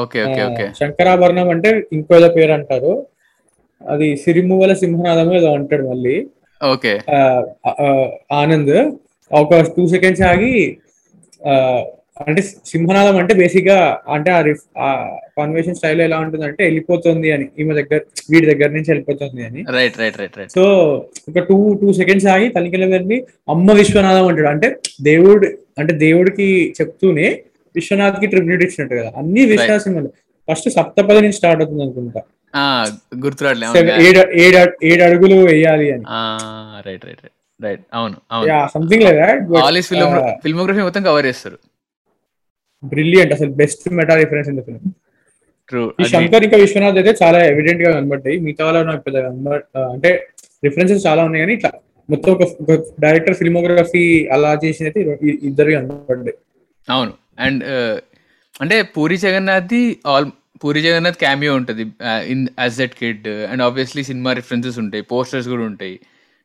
Okay okay okay. శంకరాభరణం అంటే ఇంకో ఏదో పేరు అంటారు. అది సిరిమువల సింహనాథం ఏదో అంటాడు మళ్ళీ. ఓకే. ఆనంద్. ఒక టూ సెకండ్స్ ఆగి అంటే సింహనాదం అంటే బేసిక్గా అంటే ఆ కాన్వర్సేషన్ స్టైల్ ఎలా ఉంటుందంటే వెళ్ళిపోతుంది అని ఈమె దగ్గర వీడి దగ్గర నుంచి వెళ్ళిపోతుంది అని. Right right right right so ఒక టూ టూ సెకండ్స్ ఆగి గారిని అమ్మ విశ్వనాథం అంటాడు. అంటే దేవుడు అంటే దేవుడికి చెప్తూనే విశ్వనాథ్కి ట్రిబ్యూట్ ఇచ్చినట్టు కదా. అన్ని విశ్వనాథ సినిమాలు ఫస్ట్ సప్తపది నుంచి స్టార్ట్ అవుతుంది అనుకుంటా. గుర్తురాట్లే Seven- ఏడు అడుగులు వేయాలి అని. రైట్ రైట్ రైట్ రైట్ అవును అవును. సంథింగ్ ఫిల్మ్ ఫిల్మోగ్రఫీ మొత్తం కవర్ చేస్తారు. బ్రిలియంట్ అసలు best meta reference in the film ఈ శంకర్ ఇంకా విశ్వనాథ్ అయితే చాలా ఎవిడెంట్గా కనబడ్డాయి. మిగతా వాళ్ళు నాకు పెద్ద అంటే రిఫరెన్సెస్ చాలా ఉన్నాయి కానీ ఇట్లా మొత్తం ఒక డైరెక్టర్ ఫిల్మోగ్రఫీ అలా చేసిన అయితే ఇద్దరు కనబడ్డాయి. అవును. అండ్ అంటే పూరి జగన్నాథ్ది ఆల్ పూరి జగన్నాథ్ క్యామియో ఉంటుంది in as that kid and obviously cinema references ఉంటాయి పోస్టర్స్ కూడా ఉంటాయి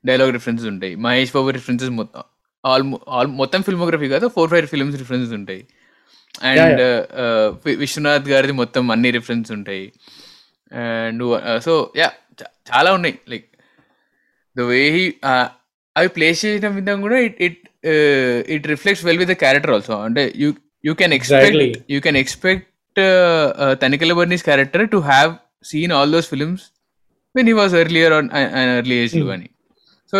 డైలాగ్ రిఫరెన్సెస్ ఉంటాయి మహేష్ బాబు రిఫరెన్సెస్ మొత్తం ఆల్ ఆల్ మొత్తం ఫిల్మోగ్రఫీ కాదు ఫోర్ ఫైవ్ ఫిల్మ్స్ రిఫరెన్సెస్ ఉంటాయి. అండ్ విశ్వనాథ్ గారిది మొత్తం అన్ని రిఫరెన్స్ ఉంటాయి. అండ్ సో యా చాలా ఉన్నాయి. లైక్ ద వే హీ అవి ప్లేస్ చేసిన విధంగా కూడా it it it reflects well with the character also అంటే you you can expect. You can expect Tanikella Bharani's character to have seen all those films when he was earlier on early ఏజ్లో. కానీ so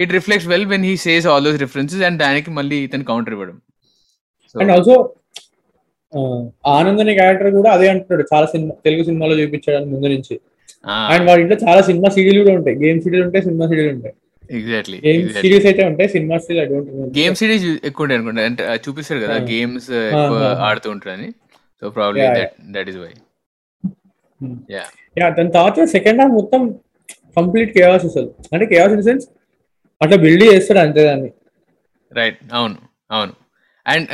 it reflects well when he says all those references and దానికి మళ్ళీ ఇతను counter ఇవ్వడం. And also Anand అనే character కూడా అదే అంటున్నాడు. చాలా సినిమా తెలుగు సినిమాలో చూపించాడు ముందు నుంచి. అండ్ వాడి ఇంట్లో చాలా సినిమా సీడీలు కూడా ఉంటాయి. గేమ్ సీడీలు ఉంటాయి సినిమా సీడీలు ఉంటాయి. Exactly game. సిరీస్ అయితే ఉంటాయి సినిమా డోంట్ గేమ్ సిరీస్ ఎక్కువ ఉంటాయి అనుకుంటా. అంటే చూపిస్తారు కదా. గేమ్స్ ఎక్కువ. ఆడుతూ ఉంటారని so probably that that is why. Yeah yeah దాని తర్వాత సెకండ్ హాఫ్ మొత్తం కంప్లీట్ కేయాస్ అసలు. అంటే కేయాస్ ఇన్ సెన్స్ అట్లా బిల్డ్ చేస్తాడు అంతే దాన్ని. రైట్ అవును అవును. అండ్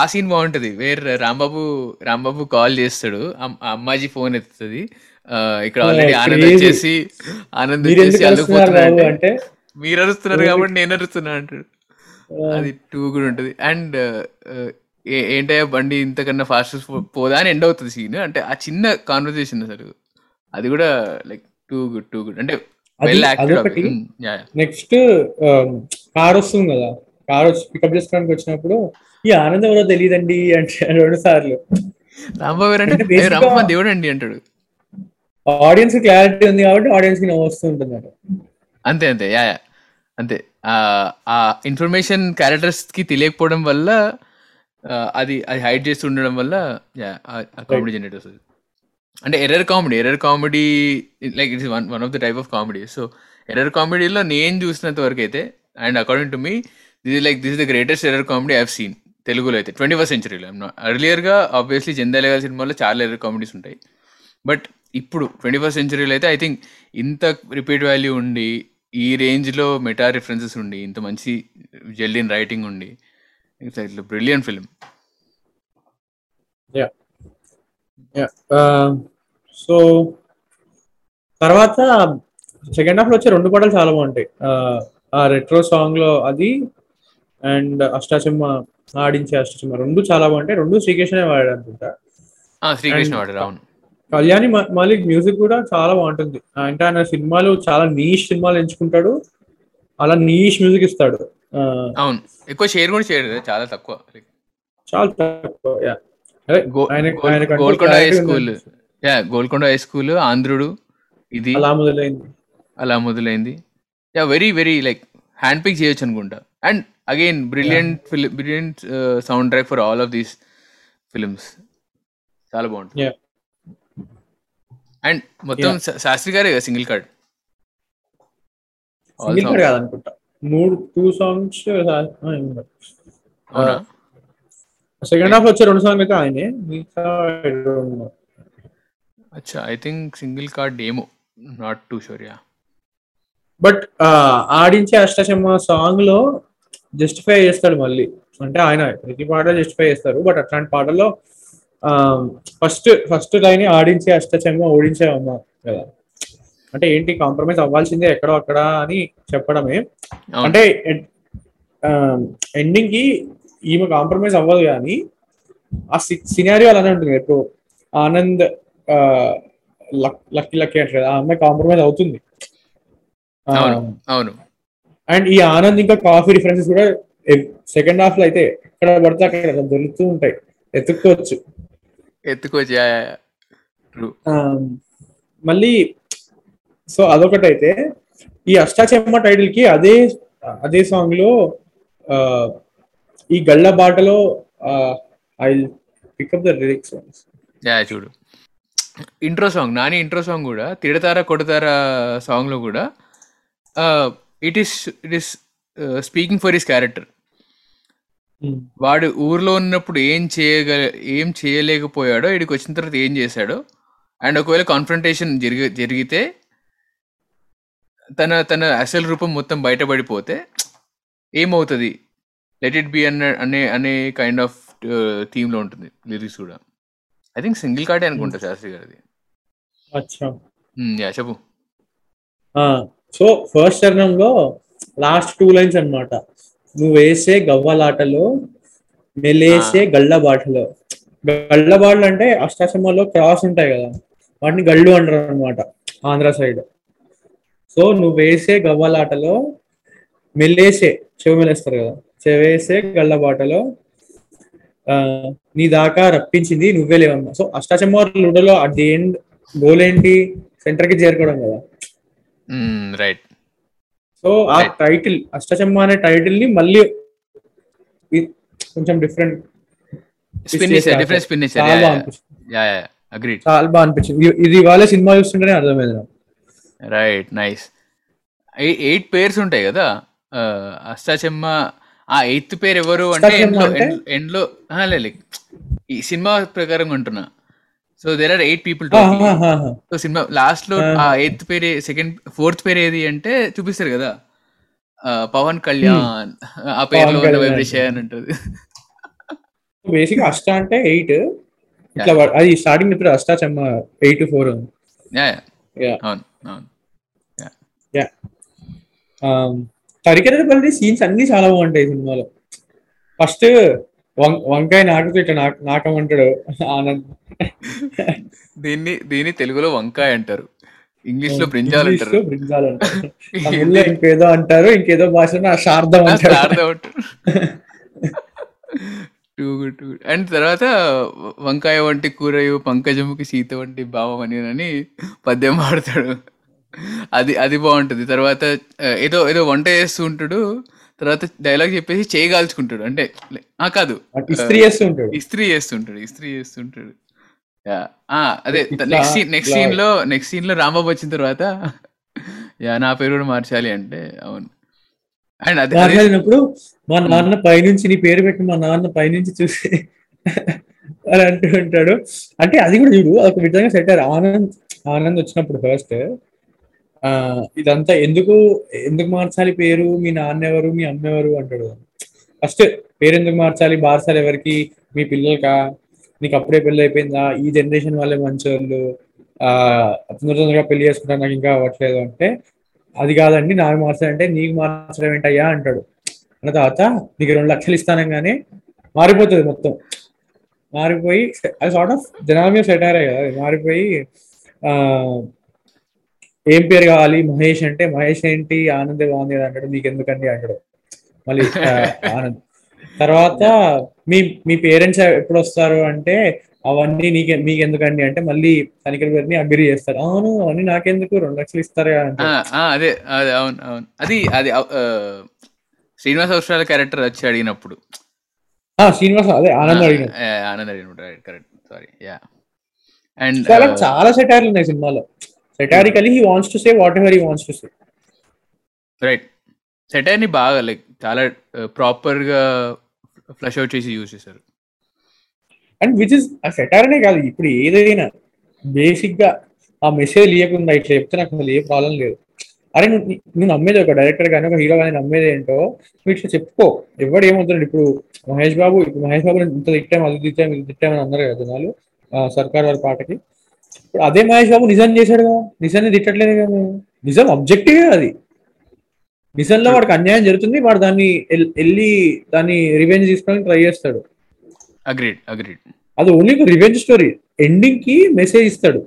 ఆ సీన్ బాగుంటది. వేరే రాంబాబు రాంబాబు కాల్ చేస్తాడు. అమ్మాజీ ఫోన్ ఎత్తుతుంది. ఇక్కడ ఆల్రెడీ ఆనంద్. వచ్చేసి ఆనంద్ వచ్చేసి అల్లుకుపోతున్నాడు అంటే మీరు అరుస్తున్నారు కాబట్టి నేను అరుస్తున్నా అంటాడు. అది టూ కూడా ఉంటుంది. అండ్ ఏంటయ్యా బండి ఇంతకన్నా ఫాస్ట్ పోదా అని ఎండ్ అవుతుంది సీన్. అంటే ఆ చిన్న కాన్వర్సేషన్ అసలు. అది కూడా like too good too good. అంటే. నెక్స్ట్ కార్ వస్తుంది కదా. కార్ వచ్చి పికప్ చేసుకోవడానికి వచ్చినప్పుడు ఈ ఆనందం ఎవరో తెలియదండి అంటే రెండు సార్లు. రాంబాబు అంటే దేవుడు అండి అంటాడు. ఆడియన్స్ క్లారిటీ ఉంది కాబట్టి ఆడియన్స్కి నవ్వు వస్తూ ఉంటుంది అంతే అంతే. Yeah yeah. అంతే. ఆ ఇన్ఫర్మేషన్ క్యారెక్టర్స్కి తెలియకపోవడం వల్ల అది అది హైడ్ చేస్తూ ఉండడం వల్ల యా కామెడీ జనరేట్ వస్తుంది అంటే error comedy error comedy like it's one one of the type of comedy so error కామెడీలో నేను చూసినంత వరకు అయితే and according to me this like this the greatest error comedy I've seen తెలుగులో అయితే twenty first సెంచరీలో అర్లియర్గా ఆబ్వియస్లీ జందాలేగా సినిమాలో చాలా ఎర్ర కామెడీస్ ఉంటాయి. బట్ ఇప్పుడు ట్వంటీ ఫస్ట్ సెంచరీలో అయితే ఐ థింక్ ఇంత రిపీట్ వాల్యూ ఉండి ఈ రేంజ్లో మెటా రిఫరెన్సెస్ ఉండి ఇంత మంచి జెల్డిన్ రైటింగ్ ఉండి ఇట్స్ ఇట్లా బ్రిలియంట్ ఫిల్మ్ సో తర్వాత సెకండ్ హాఫ్లో వచ్చే రెండు పాటలు చాలా బాగుంటాయి. Uh, ఆ, ఆ రెట్రో సాంగ్లో అది అండ్ అష్టాచమ్మ ఆడించే అష్టాచమ్మ రెండు చాలా బాగుంటాయి. రెండు శ్రీకృష్ణనే వాడాడు అనుకుంటా శ్రీకృష్ణ అవును. కళ్యాణి మాలిక్ మ్యూజిక్ కూడా చాలా బాగుంటుంది. అంటే ఆయన సినిమాలు చాలా నీష్ సినిమాలు ఎంచుకుంటాడు. అలా నీష్ మ్యూజిక్ ఇస్తాడు. అవును. ఎక్కువ షేర్ కూడా చేయడు చాలా తక్కువ. చాలా తక్కువ Golconda high school. Yeah Golconda high school Andhrudu ఇది. అలా మొదలైంది. అలా మొదలైంది. Yeah very very like hand pick చేయొచ్చు అనుకుంటా. And again brilliant film brilliant soundtrack for all of these films చాలా బాగుంటుంది. Yeah. అండ్ మొత్తం శాస్త్రి గారే సింగిల్ కార్డ్ సింగిల్ కార్డ్ కాదనుకుంటా. మూడు టూ సాంగ్స్ సెకండ్ హాఫ్ వచ్చే రెండు సాంగ్ అయితే ఆయనే. అచ్చా ఐ థింక్ సింగిల్ కార్డ్ ఏమో not too sure yeah but ఆడించే అష్టచమ్మ సాంగ్లో జస్టిఫై చేస్తాడు మళ్ళీ. అంటే ఆయన ప్రతి పాట జస్టిఫై చేస్తారు. బట్ అట్లాంటి పాటల్లో ఫస్ట్ ఫస్ట్ లైన్ ఆడించే అష్టచమ్మ ఓడించే అమ్మ కదా. అంటే ఏంటి కాంప్రమైజ్ అవ్వాల్సిందే ఎక్కడో అక్కడ అని చెప్పడమే. అంటే ఎండింగ్కి ఈమె కాంప్రమైజ్ అవ్వదు కానీ ఆ సినారియో అలానే ఉంటుంది. ఎక్కువ ఆనంద్ లక్కీ లక్కీ అంటే కదా ఆ అమ్మాయి కాంప్రమైజ్ అవుతుంది. అవును అవును. అండ్ ఈ ఆనంద్ ఇంకా కాఫీ రిఫరెన్సెస్ కూడా సెకండ్ హాఫ్లో అయితే ఎక్కడ పడితే అక్కడ దొరుకుతూ ఉంటాయి. ఎత్తుక్కోవచ్చు. ఎత్తుకోవచ్చు మళ్ళీ సో అదొకటైతే ఈ అష్టాచెమ్మ టైటిల్కి అదే అదే సాంగ్లో ఆ, ఈ గళ్ళ బాటలో I pick up the lyrics yeah చూడు. Intro song Nani intro song కూడా తిడతారా కొడతారా సాంగ్లో కూడా it is it is speaking for his character వాడు ఊర్లో ఉన్నప్పుడు ఏం చేయగ ఏం చేయలేకపోయాడో ఇక్కడికి వచ్చిన తర్వాత ఏం చేశాడో అండ్ ఒకవేళ కాన్ఫ్రంటేషన్ జరిగి జరిగితే తన తన అసలు రూపం మొత్తం బయటపడిపోతే ఏమవుతుంది? లెట్ ఇట్ బి అన్న అనే అనే కైండ్ ఆఫ్ థీమ్లో ఉంటుంది లిరిక్స్ కూడా. ఐ థింక్ సింగిల్ కార్డే అనుకుంటా శాస్త్రి గారిది. యా చెప్పు. సో ఫస్ట్ చరణంలో లాస్ట్ టూ లైన్స్ అన్నమాట. నువ్వు వేసే గవ్వలాటలో మెలేసే గళ్ళ బాటలో గళ్ళ బాటలు అంటే అష్టాచమ్మలో క్రాస్ ఉంటాయి కదా. వాటిని గళ్ళు అంటారు అనమాట ఆంధ్ర సైడ్. సో నువ్వు వేసే గవ్వలాటలో మెల్లేసే చెవి మెలేస్తారు కదా. చెవేసే గళ్ళ బాటలో ఆ, నీ దాకా రప్పించింది నువ్వే లేవమ్మా సో అష్టాచమ్మ లూడోలో అట్ ది ఎండ్ గోల్ ఏంటి సెంటర్కి చేరుకోవడం కదా. రైట్ సో ఆ Right. టైటిల్ అష్టచమ్మ అనే టైటిల్ని మళ్ళీ కొంచెం డిఫరెంట్ డిఫరెంట్ స్పిన్ చాలా బాగా అనిపించింది. ఇది- ఇవాళ సినిమా చూస్తుంటేనే అర్థమైంది రైట్ నైస్ ఎయిట్ పేర్స్ ఉంటాయి కదా? అష్టాచెమ్మ ఆ ఎయిత్ పేరు ఎవరు అంటే ఎండ్లో అంటే? ఎండ్- ఎండ్లో ఆ, లే, లే. ఈ సినిమా ప్రకారం ఉంటున్నా. So there are eight people. So cinema లాస్ట్లో. ఆ. ఎయిత్ పేరు సెకండ్ ఫోర్త్ పేరు ఏది అంటే చూపిస్తారు కదా? పవన్ కళ్యాణ్. ఆ పేరులో ఉన్న. వైబ్రేషన్ ఉంటుంది బేసిక్ అష్ట అంటే ఎయిట్ ఇట్లా అది స్టార్టింగ్ ఇప్పుడు అష్టాచమ్మ ఎయిట్ ఫోర్ తరికెదపల్లి సీన్స్ అన్ని చాలా బాగుంటాయి సినిమాలో. ఫస్ట్ వంకాయ నాకుతూ ఇట్లా నాకు నాకమంటాడు ఆనంద్. దీన్ని దీన్ని తెలుగులో వంకాయ అంటారు. ఇంగ్లీష్లో బ్రింజాల్ అంటారు. బ్రింజాల్ అంటారు. <laughs> ఇంకేదో అంటారు ఇంకేదో భాషలో శారదం అంటారు. Sharada too good too good and తర్వాత వంకాయ వంటి కూరయు పంకజముకి సీత వంటి భావం అని అని పద్యం పాడతాడు అది అది బాగుంటుంది. తర్వాత ఏదో ఏదో వంట చేస్తూ ఉంటాడు. తర్వాత డైలాగ్ చెప్పేసి చేయి కాల్చుకుంటాడు అంటే కాదు. ఇస్త్రీ చేస్తూ ఉంటాడు ఇస్త్రీ చేస్తుంటాడు ఇస్త్రీ చేస్తుంటాడు. యా ఆ, అదే నెక్స్ట్ సీన్ <laughs> నెక్స్ట్ సీన్లో నెక్స్ట్ సీన్లో రాంబాబు వచ్చిన తర్వాత యా నా పేరు కూడా మార్చాలి అంటే అవును. అండ్ అది మా నాన్న పైనుంచి నీ పేరు పెట్టి మా నాన్న పైనుంచి చూసి <laughs> అని అంటూ ఉంటాడు. అంటే అది కూడా చూడు ఒక విధంగా సెట్ అయ్యారు. ఆనంద్ ఆనంద్ వచ్చినప్పుడు ఫస్ట్ ఇదంతా ఎందుకు ఎందుకు మార్చాలి పేరు? మీ నాన్న ఎవరు మీ అమ్మ ఎవరు అంటాడు. ఫస్ట్ పేరు ఎందుకు మార్చాలి? మార్చాలి ఎవరికి? మీ పిల్లలకా? నీకు అప్పుడే పెళ్ళి అయిపోయిందా ఈ జనరేషన్ వాళ్ళే మంచోళ్ళు. ఆ తొందర తొందరగా పెళ్ళి చేసుకుంటా నాకు ఇంకా అవ్వట్లేదు అంటే అది కాదండి. నాకు మార్చాలంటే నీకు మార్చడం ఏంటయ్యా? అంటాడు. అన్న తర్వాత నీకు రెండు లక్షలు ఇస్తానంగానే మారిపోతుంది మొత్తం. మారిపోయి అది సార్ట్ ఆఫ్ జనాల మీద సెటారే కదా. మారిపోయి ఆ ఏం పేరు కావాలి? మహేష్ అంటే మహేష్ ఏంటి? ఆనందే బాగుంది అంటాడు. మీకు ఎందుకండి అంటాడు. మళ్ళీ ఆనంద్. తర్వాత మీ మీ పేరెంట్స్ ఎప్పుడు వస్తారు అంటే అవన్నీ నీకే మీకు ఎందుకండి అంటే మళ్ళీ తనిఖీల పేరుని అగ్రి చేస్తారు. అవును అవన్నీ నాకెందుకు? రెండు లక్షలు ఇస్తారా అదే అదే అవును అవును. అది అది శ్రీనివాస్ అవసరాల క్యారెక్టర్ వచ్చి అడిగినప్పుడు. శ్రీనివాస్ అదే ఆనంద్ అడిగాడు ఆ, ఆనంద్ అడిగినప్పుడు కరెక్ట్ సారీ యా అండ్ చాలా సెటార్లు ఉన్నాయి సినిమాలో. Satirically he wants to say whatever he wants to say right సెటైర్ని బాగా లైక్ చాలా ప్రాపర్గా ఫ్లష్ అవుట్ చేసి యూజ్ చేశారు. అండ్ విచ్ ఇస్ ఆ సెటార్ అనే కాదు ఇప్పుడు ఏదైనా బేసిక్గా ఆ మెసేజ్ లేకుండా ఇట్లా చెప్తే నాకు అసలు ఏ ప్రాబ్లం లేదు. అరే నువ్వు నువ్వు నమ్మేది ఒక డైరెక్టర్ కానీ ఒక హీరో కానీ నమ్మేది ఏంటో నువ్వు ఇట్లా చెప్పుకో. ఎవడు ఏమవుతున్నాడు ఇప్పుడు? మహేష్ బాబు ఇప్పుడు మహేష్ బాబు ఇంత తిట్టాం అది తిట్టాం ఇది తిట్టామని అన్నారు కదా జనాలు సర్కార్ వారి పాటకి. ఇప్పుడు అదే మహేష్ బాబు నిజం చేశాడు కదా. నిజాన్ని తిట్టట్లేదు కదా నిజం ఆబ్జెక్టివ్ అది. నిజంలో వాడికి అన్యాయం జరుగుతుంది వాడు దాన్ని వెళ్ళి దాన్ని రివెంజ్ తీసుకోవడానికి ట్రై చేస్తాడు. అగ్రీడ్ అగ్రీడ్ అది ఓన్లీ రివెంజ్ స్టోరీ ఎండింగ్కి మెసేజ్ ఇస్తాడు.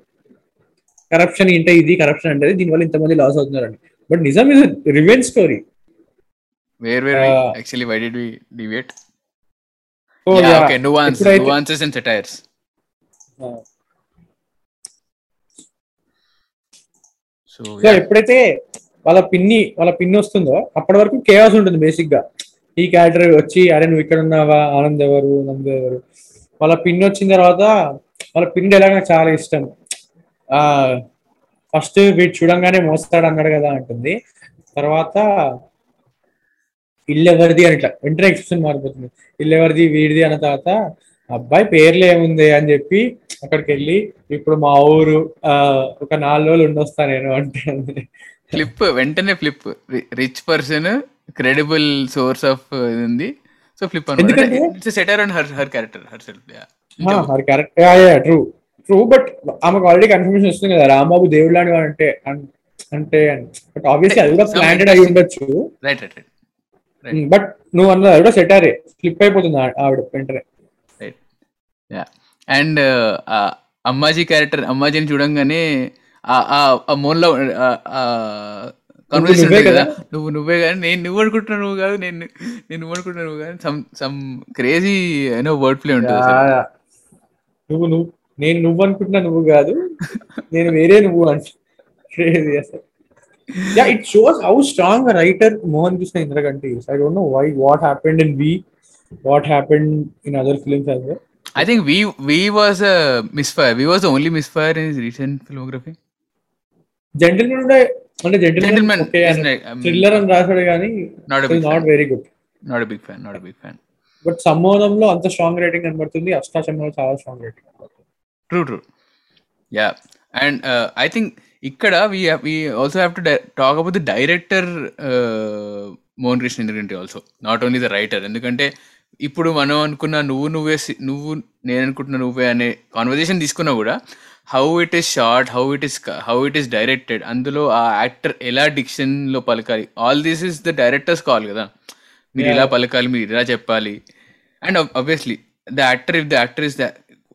కరప్షన్ ఏంటో ఇది కరప్షన్ అంటే దీనివల్ల ఇంతమంది లాస్ అవుతున్నారని. బట్ నిజం ఇది revenge story where where actually why did we deviate so okay nuance ఎప్పుడైతే- నువాన్సెస్ అండ్ సెటైర్స్ సో ఎప్పుడైతే వాళ్ళ పిన్ని వాళ్ళ పిన్ని వస్తుందో అప్పటి వరకు కేవాస్ ఉంటుంది బేసిక్గా ఈ క్యారెక్టర్ వచ్చి అరే నువ్వు ఇక్కడ ఉన్నావా? ఆనంద్ ఎవరు? నందు ఎవరు? వాళ్ళ పిన్ని వచ్చిన తర్వాత వాళ్ళ పిన్ని ఎలా నాకు చాలా ఇష్టం. ఆ ఫస్ట్ వీడు చూడంగానే మోస్తాడు అన్నాడు కదా అంటుంది. తర్వాత ఇల్లు ఎవరిది అని ఇట్లా వెంటనే ఎక్స్ప్రెషన్ మారిపోతుంది. ఇల్లు ఎవరిది వీడిది? అన్న తర్వాత అబ్బాయి పేర్లు ఏముంది అని చెప్పి అక్కడికి వెళ్ళి ఇప్పుడు మా ఊరు ఒక నాలుగు రోజులు ఉండొస్తా నేను అంటే. ఫ్లిప్ వెంటనే flip rich person credible source of ఉంది so flip setter and her her character her self her correct true true but ఆమెకు ఆల్రెడీ కన్ఫర్మేషన్ వస్తుంది కదా రాంబాబు దేవుడు లాంటి వాడు అంటే అంటే బట్ ఆబ్వియస్లీ అది కూడా ప్లాంటెడ్ అయి ఉండొచ్చు. Right right. బట్ నువ్వు అన్నది అది కూడా సెటారే స్లిప్ అయిపోతుంది ఆవిడ వెంటనే. అండ్ అమ్మాజీ క్యారెక్టర్ అమ్మాజీని చూడంగానే ఆ- మోన్లో కాన్వర్సేషన్ నువ్వే ఉంటుంది కదా? కదా? నువ్వు నువ్వే కానీ నేను నువ్వు అనుకుంటున్నా నువ్వు కాదు నేను నేను నువ్వు అనుకుంటున్నా నువ్వు కానీ సమ్ సమ్ క్రేజీ ఏనో వర్డ్ ప్లే ఉంటుంది నువ్వు నువ్వు నేను నువ్వు అనుకుంటున్నా నువ్వు కాదు. నేను వేరే నువ్వు అంటే Crazy అసలు. It shows how strong writer Mohan Krishna Indraganti I don't know why what happened in we what happened in other films well I think we we was a misfire. We was the only misfire in his recent filmography. Gentleman అంటే Gentleman gentleman um, thriller అని రాశాడు కానీ not a big not fan. Very good Not a big fan. Not a big fan. But సంబోధంలో అంత strong rating కనబడుతుంది అష్టాచంలో చాలా strong writing True, true. Yeah, and uh, I think ikkada we have, we also have to di- talk about the director uh, Mohan Krishna also not only the writer ఎందుకంటే ఇప్పుడు మనం అనుకున్న నువ్వు నువ్వే C- నువ్వు నేను అనుకుంటున్న నువ్వే అనే కాన్వర్జేషన్ తీసుకున్నా కూడా how it is short how it is how it is directed అందులో ఆ యాక్టర్ ఎలా డిక్షన్లో పలకాలి all this is the director's call కదా. మీరు ఇలా పలకాలి మీరు ఇలా చెప్పాలి. And obviously the actor if the actor is the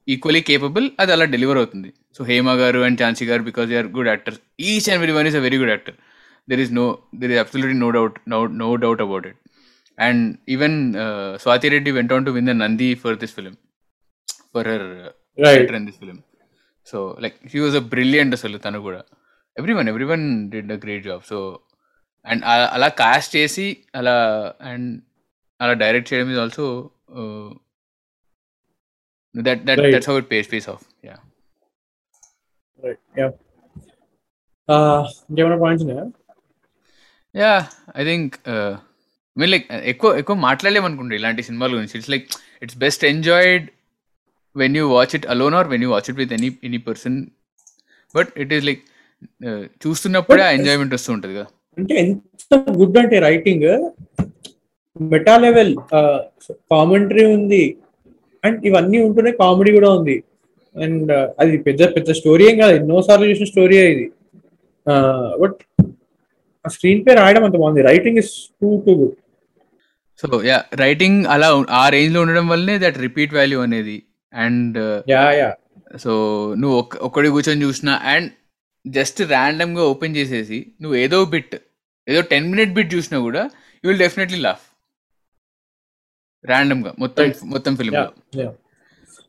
equally capable అది అలా డెలివర్ అవుతుంది. సో హేమ గారు అండ్ ఝాన్సీ గారు because they are good actors each and very one is a very good actor there is no there is absolutely no doubt no no doubt about it and even Swathi Reddy went on to win the Nandi for this film for her right in this film so like she was a brilliant అసలు తను కూడా everyone everyone did a great job so and అలా cost చేసి అలా and అలా direct చేయడం is also that that Right. That's how it pace pace of yeah right yeah ఇంకేమైనా points ఉన్నాయా yeah I think mean like ఎక్కువ ఎక్కువ మాట్లాడలేమనుకుంటే ఇలాంటి సినిమాల గురించి. It's like it's best enjoyed when you watch it alone or when you watch it with any any person but it is like చూస్తున్నప్పుడే ఆ enjoyment వస్తూ ఉంటుంది కదా. అంటే ఎంత గుడ్ అంటే రైటింగ్ మెటా లెవెల్ కామెంటరీ ఉంది. అండ్ ఇవన్నీ ఉంటూనే కామెడీ కూడా ఉంది. అండ్ అది పెద్ద పెద్ద స్టోరీ ఏం కాదు. ఎన్నో సార్లు చూసిన స్టోరీ ఇది. బట్ ఆ స్క్రీన్ పే రాయడం అంత బాగుంది. Writing is too too good so ya writing అలా ఆ రేంజ్లో ఉండడం వల్లనే దట్ రిపీట్ వాల్యూ అనేది. అండ్ యా యా సో నువ్వు ఒక్క ఒక్కడి కూర్చొని చూసినా అండ్ జస్ట్ ర్యాండమ్గా ఓపెన్ చేసేసి నువ్వు ఏదో బిట్ ఏదో టెన్ మినిట్ బిట్ చూసినా కూడా యూ విల్ డెఫినెట్లీ లాఫ్ ర్యాండమ్గా మొత్తం. మొత్తం ఫిల్మ్లో.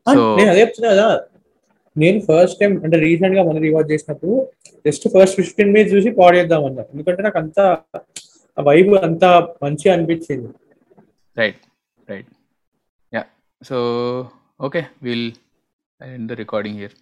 అదే కదా నేను ఫస్ట్ టైం అంటే రీసెంట్గా మనం రివాజ్ చేసినప్పుడు జస్ట్ ఫస్ట్ ఫిఫ్టీన్ మినిట్స్ చూసి పాడేద్దాం అన్నా. ఎందుకంటే నాకు అంత ఆ వైబ్ అంత మంచిగా అనిపించింది. Right right ya so okay will end the recording here